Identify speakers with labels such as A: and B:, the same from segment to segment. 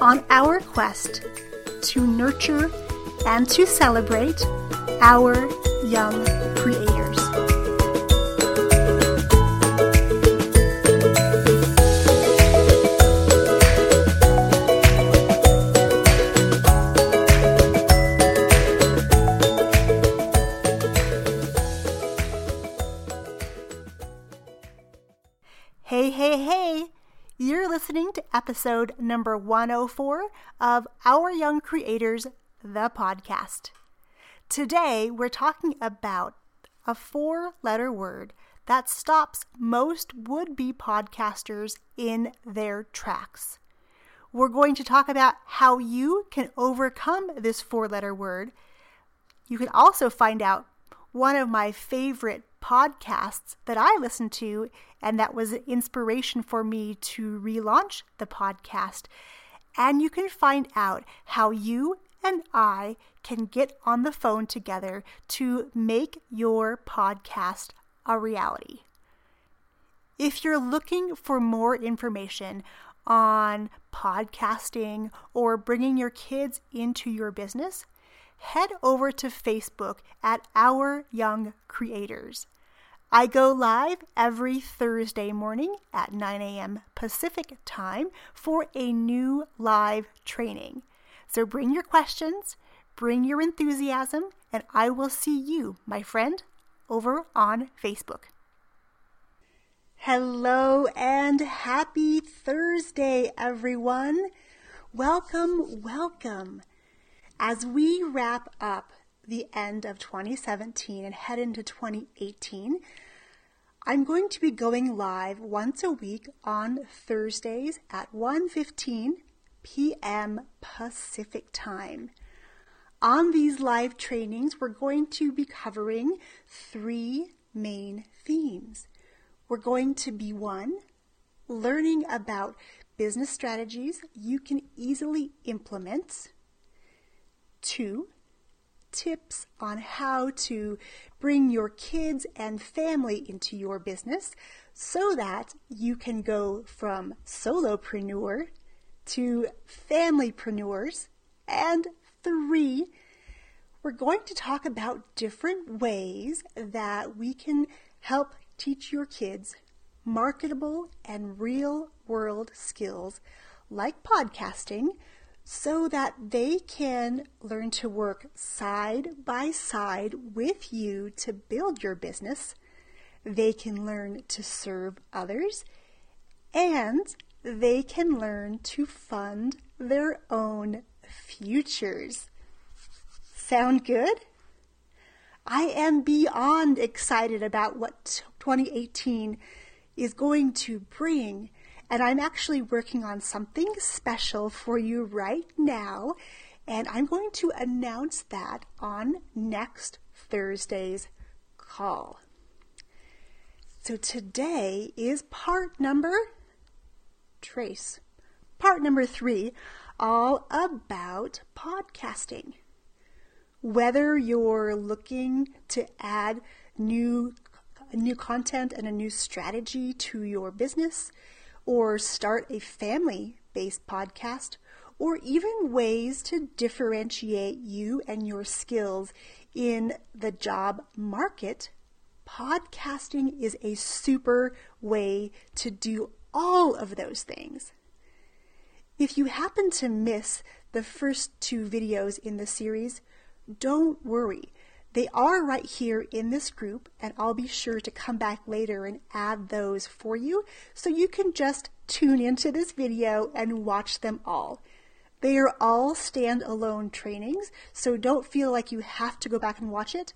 A: on our quest to nurture and to celebrate our young creators. You're listening to episode number 104 of Our Young Creators, the podcast. Today, we're talking about a four letter word that stops most would be podcasters in their tracks. We're going to talk about how you can overcome this four letter word. You can also find out one of my favorite podcasts that I listened to, and that was inspiration for me to relaunch the podcast. And you can find out how you and I can get on the phone together to make your podcast a reality. If you're looking for more information on podcasting or bringing your kids into your business, head over to Facebook at Our Young Creators. I go live every Thursday morning at 9 a.m. Pacific time for a new live training. So bring your questions, bring your enthusiasm, and I will see you, my friend, over on Facebook. Hello and happy Thursday, everyone. Welcome, welcome. As we wrap up the end of 2017 and head into 2018, I'm going to be going live once a week on Thursdays at 1:15 p.m. Pacific Time. On these live trainings, we're going to be covering three main themes. We're going to be one, learning about business strategies you can easily implement Two, tips on how to bring your kids and family into your business so that you can go from solopreneur to familypreneurs. And three, we're going to talk about different ways that we can help teach your kids marketable and real world skills like podcasting so that they can learn to work side by side with you to build your business. They can learn to serve others and they can learn to fund their own futures. Sound good? I am beyond excited about what 2018 is going to bring and I'm actually working on something special for you right now. And I'm going to announce that on next Thursday's call. So today is part number trace. Part number three, all about podcasting. Whether you're looking to add new new content and a new strategy to your business, or start a family based podcast, or even ways to differentiate you and your skills in the job market, podcasting is a super way to do all of those things. If you happen to miss the first two videos in the series, don't worry. They are right here in this group, and I'll be sure to come back later and add those for you so you can just tune into this video and watch them all. They are all standalone trainings, so don't feel like you have to go back and watch it.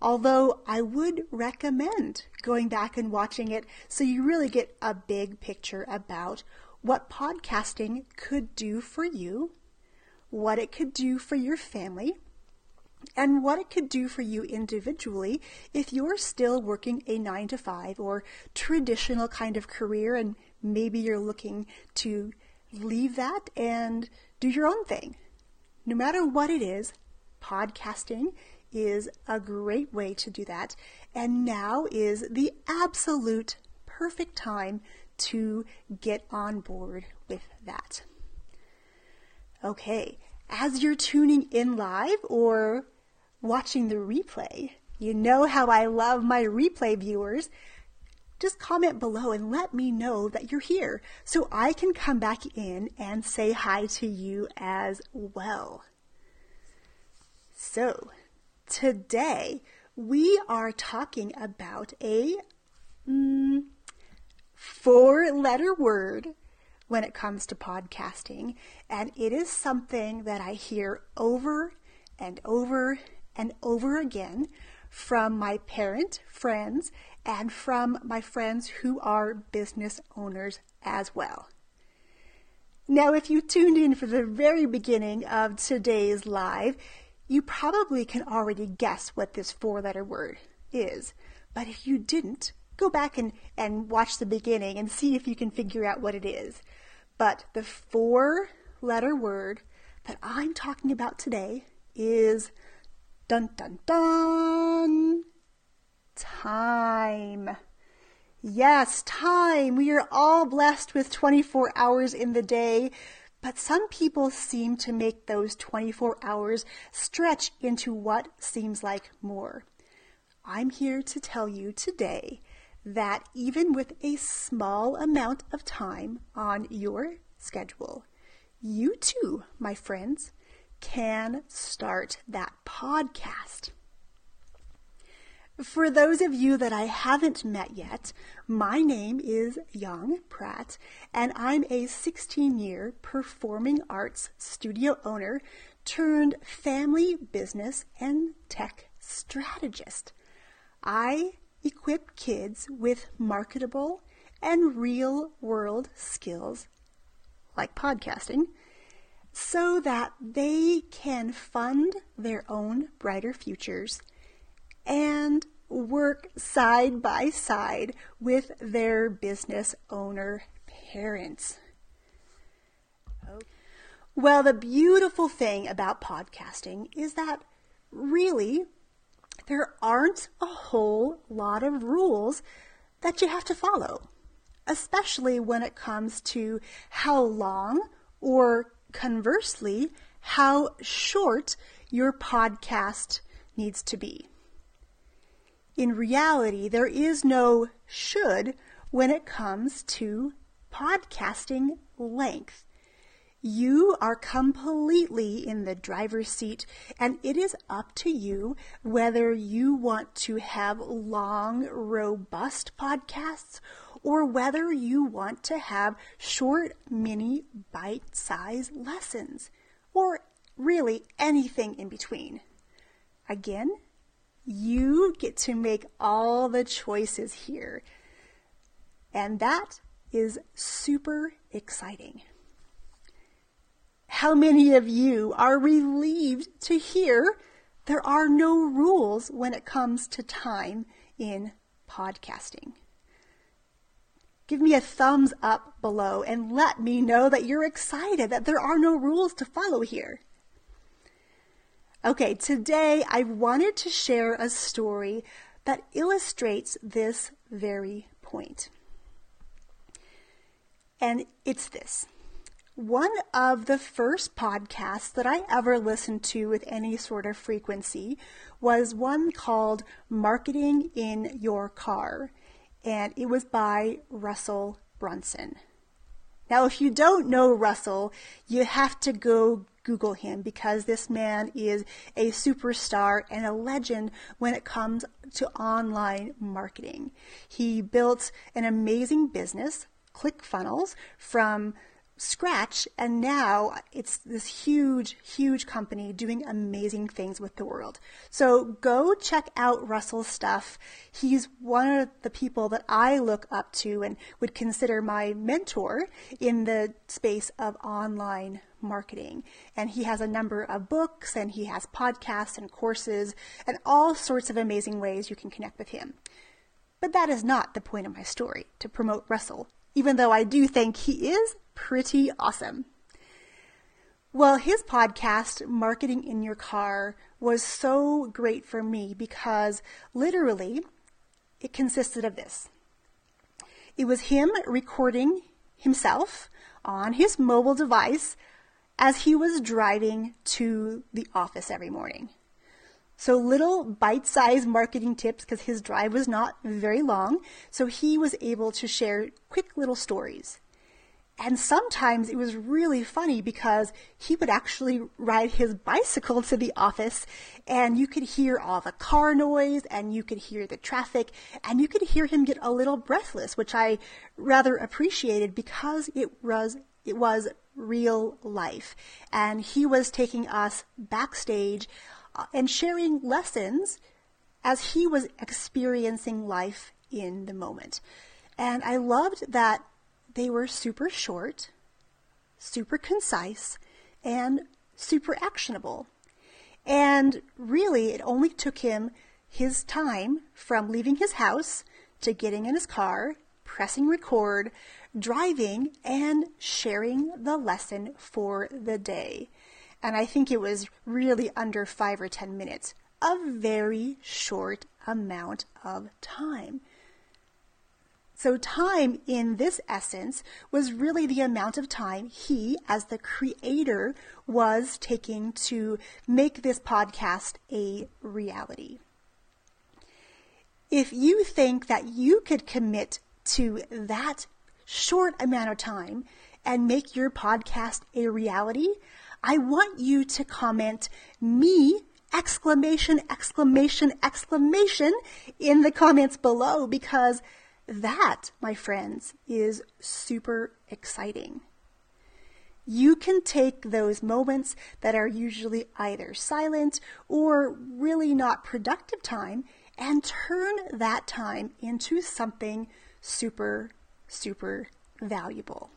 A: Although I would recommend going back and watching it so you really get a big picture about what podcasting could do for you, what it could do for your family, and what it could do for you individually if you're still working a nine to five or traditional kind of career and maybe you're looking to leave that and do your own thing. No matter what it is, podcasting is a great way to do that. And now is the absolute perfect time to get on board with that. Okay, as you're tuning in live or watching the replay, you know how I love my replay viewers. Just comment below and let me know that you're here so I can come back in and say hi to you as well. So, today we are talking about a mm, four letter word when it comes to podcasting, and it is something that I hear over and over and over again from my parent friends and from my friends who are business owners as well. Now, if you tuned in for the very beginning of today's live, you probably can already guess what this four letter word is. But if you didn't, go back and, and watch the beginning and see if you can figure out what it is. But the four letter word that I'm talking about today is dun dun dun time. Yes, time. We are all blessed with 24 hours in the day, but some people seem to make those 24 hours stretch into what seems like more. I'm here to tell you today that even with a small amount of time on your schedule, you too, my friends, can start that podcast. For those of you that I haven't met yet, my name is Yong Pratt, and I'm a 16 year performing arts studio owner turned family business and tech strategist. I equip kids with marketable and real world skills like podcasting so that they can fund their own brighter futures and work side by side with their business owner parents. Well, the beautiful thing about podcasting is that really there aren't a whole lot of rules that you have to follow, especially when it comes to how long or conversely, how short your podcast needs to be. In reality, there is no should when it comes to podcasting length. You are completely in the driver's seat, and it is up to you whether you want to have long, robust podcasts or whether you want to have short, mini, bite sized lessons, or really anything in between. Again, you get to make all the choices here. And that is super exciting. How many of you are relieved to hear there are no rules when it comes to time in podcasting? Give me a thumbs up below and let me know that you're excited that there are no rules to follow here. Okay, today I wanted to share a story that illustrates this very point. And it's this. One of the first podcasts that I ever listened to with any sort of frequency was one called Marketing in Your Car, and it was by Russell Brunson. Now, if you don't know Russell, you have to go Google him because this man is a superstar and a legend when it comes to online marketing. He built an amazing business, ClickFunnels, from scratch and now it's this huge huge company doing amazing things with the world. So go check out russell's stuff. He's one of the people that i look up to and would consider my mentor in the space of online marketing. And he has a number of books and he has podcasts and courses and all sorts of amazing ways you can connect with him. But that is not the point of my story to promote russell even though I do think he is pretty awesome. Well, his podcast, Marketing in Your Car, was so great for me because literally it consisted of this. It was him recording himself on his mobile device as he was driving to the office every morning. So little bite-sized marketing tips because his drive was not very long. So he was able to share quick little stories. And sometimes it was really funny because he would actually ride his bicycle to the office and you could hear all the car noise and you could hear the traffic and you could hear him get a little breathless, which I rather appreciated because it was, it was real life. And he was taking us backstage and sharing lessons as he was experiencing life in the moment. And I loved that they were super short, super concise, and super actionable. And really, it only took him his time from leaving his house to getting in his car, pressing record, driving, and sharing the lesson for the day and I think it was really under five or ten minutes. A very short amount of time. So, time in this essence was really the amount of time he, as the creator, was taking to make this podcast a reality. If you think that you could commit to that short amount of time and make your podcast a reality, I want you to comment me exclamation, exclamation, exclamation in the comments below because that, my friends, is super exciting. You can take those moments that are usually either silent or really not productive time and turn that time into something super, super valuable.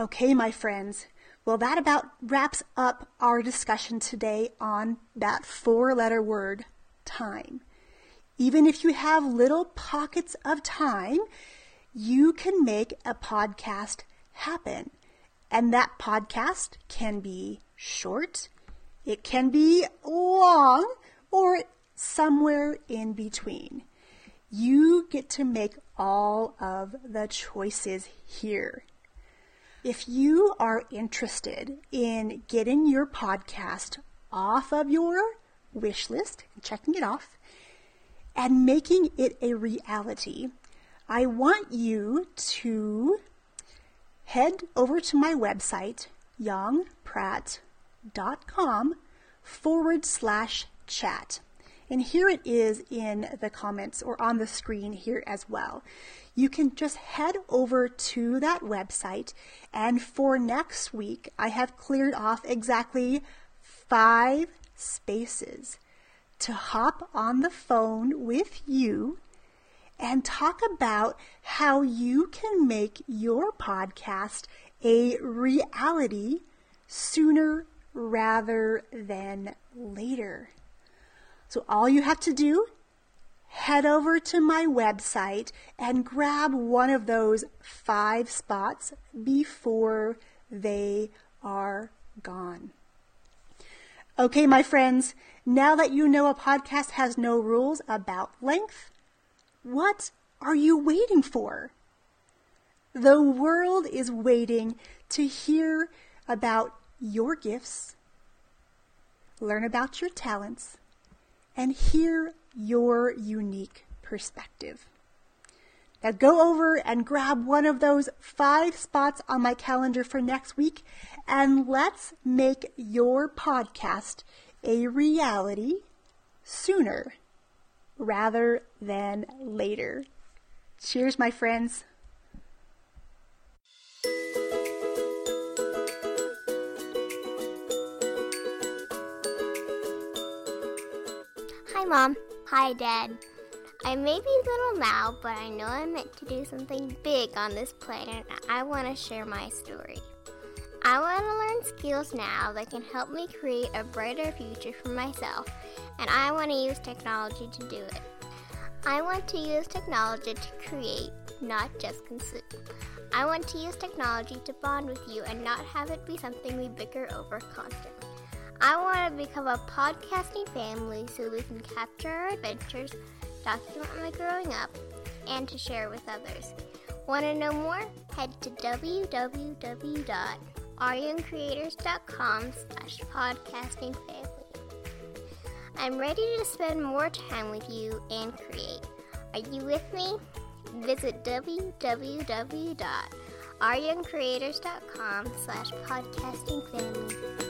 A: Okay, my friends. Well, that about wraps up our discussion today on that four letter word, time. Even if you have little pockets of time, you can make a podcast happen. And that podcast can be short, it can be long, or somewhere in between. You get to make all of the choices here. If you are interested in getting your podcast off of your wish list, checking it off, and making it a reality, I want you to head over to my website, yongpratt.com forward slash chat. And here it is in the comments or on the screen here as well you can just head over to that website. And for next week, I have cleared off exactly five spaces to hop on the phone with you and talk about how you can make your podcast a reality sooner rather than later. So all you have to do head over to my website and grab one of those five spots before they are gone. Okay, my friends, now that you know a podcast has no rules about length, what are you waiting for? The world is waiting to hear about your gifts, learn about your talents, and hear your unique perspective. Now go over and grab one of those five spots on my calendar for next week and let's make your podcast a reality sooner rather than later. Cheers, my friends.
B: Hi, Mom. Hi, Dad. I may be little now, but I know I'm meant to do something big on this planet, I want to share my story. I want to learn skills now that can help me create a brighter future for myself, and I want to use technology to do it. I want to use technology to create, not just consume. I want to use technology to bond with you and not have it be something we bicker over constantly. I want to become a podcasting family so we can capture our adventures document my growing up, and to share with others. Want to know more? Head to www.ouryoungcreators.com slash podcasting family. I'm ready to spend more time with you and create. Are you with me? Visit www.ouryoungcreators.com slash podcasting family.